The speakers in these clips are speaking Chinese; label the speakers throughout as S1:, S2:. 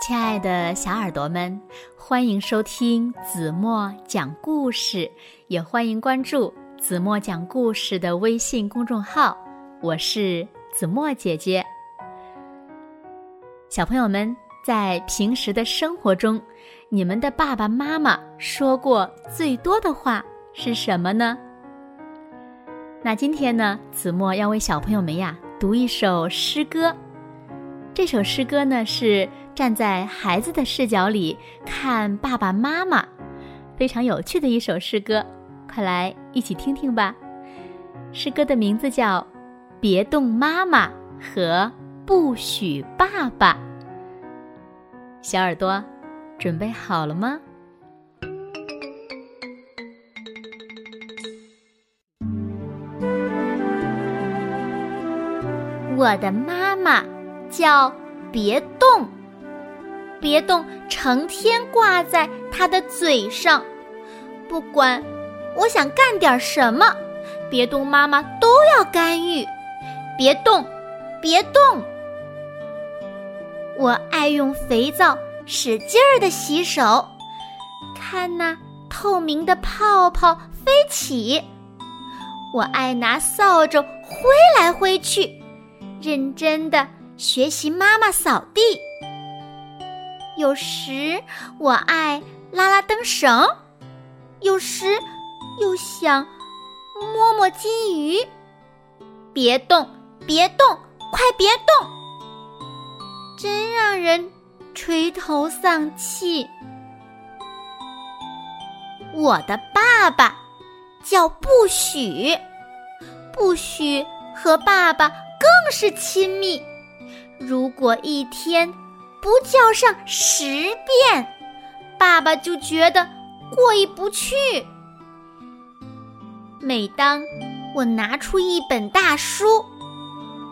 S1: 亲爱的小耳朵们，欢迎收听子墨讲故事，也欢迎关注子墨讲故事的微信公众号。我是子墨姐姐。小朋友们，在平时的生活中，你们的爸爸妈妈说过最多的话是什么呢？那今天呢，子墨要为小朋友们呀读一首诗歌。这首诗歌呢是。站在孩子的视角里看爸爸妈妈，非常有趣的一首诗歌，快来一起听听吧。诗歌的名字叫《别动妈妈》和《不许爸爸》。小耳朵，准备好了吗？
S2: 我的妈妈叫别动。别动，成天挂在他的嘴上。不管我想干点什么，别动妈妈都要干预。别动，别动。我爱用肥皂使劲儿的洗手，看那透明的泡泡飞起。我爱拿扫帚挥来挥去，认真的学习妈妈扫地。有时我爱拉拉灯绳，有时又想摸摸金鱼。别动，别动，快别动！真让人垂头丧气。我的爸爸叫不许，不许和爸爸更是亲密。如果一天。不叫上十遍，爸爸就觉得过意不去。每当我拿出一本大书，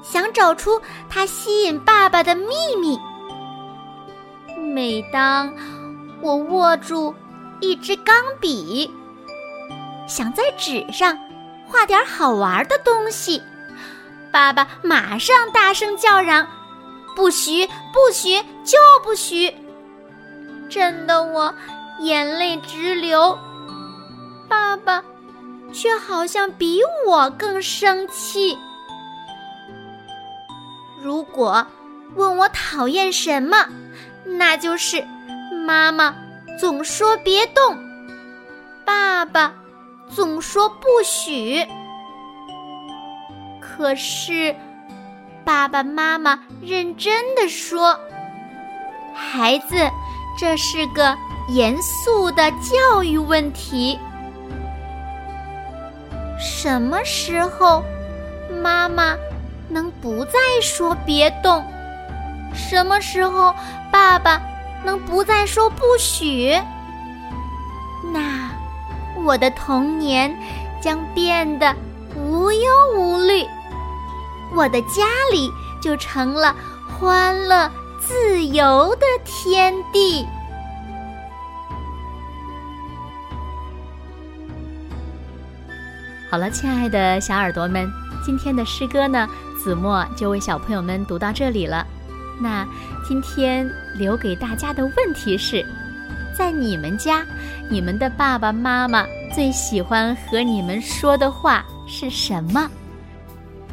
S2: 想找出它吸引爸爸的秘密；每当我握住一支钢笔，想在纸上画点好玩的东西，爸爸马上大声叫嚷。不许，不许，就不许！震得我眼泪直流。爸爸却好像比我更生气。如果问我讨厌什么，那就是妈妈总说别动，爸爸总说不许。可是。爸爸妈妈认真的说：“孩子，这是个严肃的教育问题。什么时候妈妈能不再说别动？什么时候爸爸能不再说不许？那我的童年将变得无忧无虑。”我的家里就成了欢乐、自由的天地。
S1: 好了，亲爱的小耳朵们，今天的诗歌呢，子墨就为小朋友们读到这里了。那今天留给大家的问题是：在你们家，你们的爸爸妈妈最喜欢和你们说的话是什么？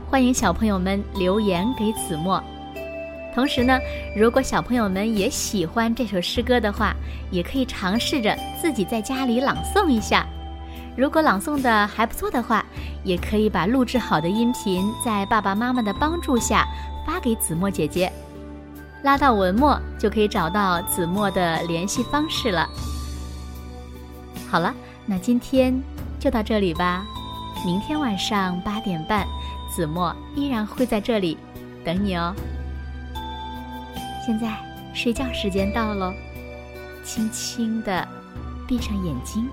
S1: 欢迎小朋友们留言给子墨。同时呢，如果小朋友们也喜欢这首诗歌的话，也可以尝试着自己在家里朗诵一下。如果朗诵的还不错的话，也可以把录制好的音频在爸爸妈妈的帮助下发给子墨姐姐。拉到文末就可以找到子墨的联系方式了。好了，那今天就到这里吧。明天晚上八点半。子墨依然会在这里等你哦。现在睡觉时间到喽，轻轻的闭上眼睛，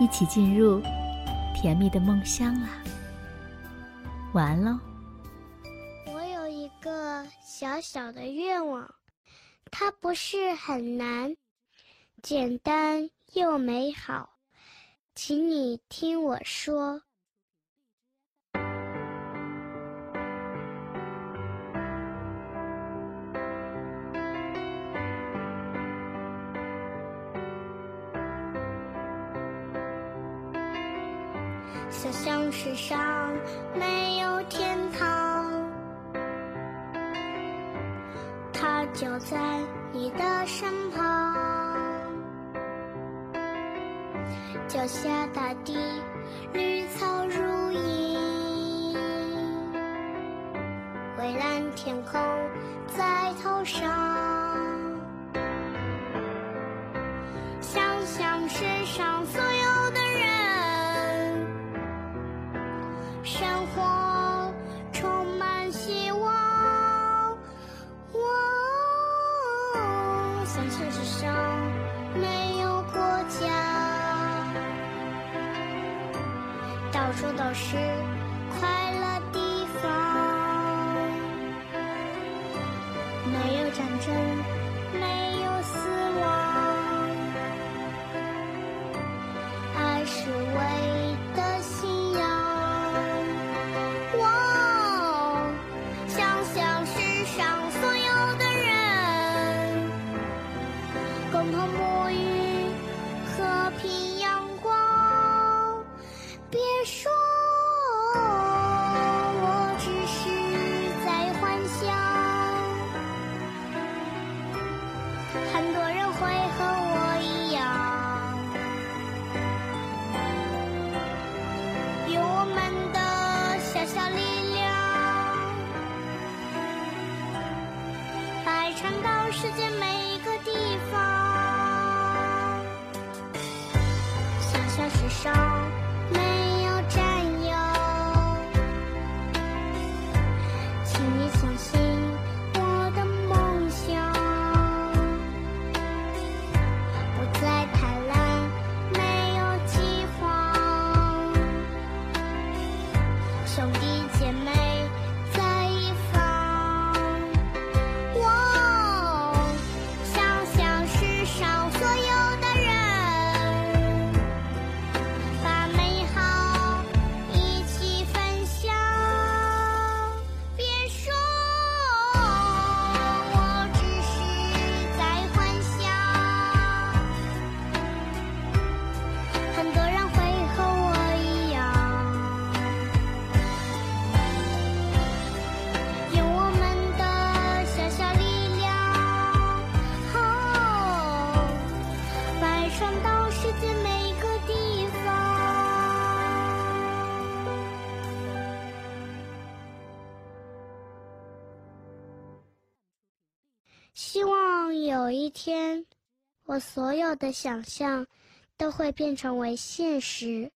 S1: 一起进入甜蜜的梦乡啦。晚安喽。
S3: 我有一个小小的愿望，它不是很难，简单又美好，请你听我说。世上没有天堂，它就在你的身旁。脚下大地，绿草如茵，蔚蓝天空在头上。想象世上所想象世上没有国家。到处都是快乐地方，没有战争，没有死亡，爱是唯会和我一样，用我们的小小力量，来传到世界每一个地方。小小时尚。希望有一天，我所有的想象都会变成为现实。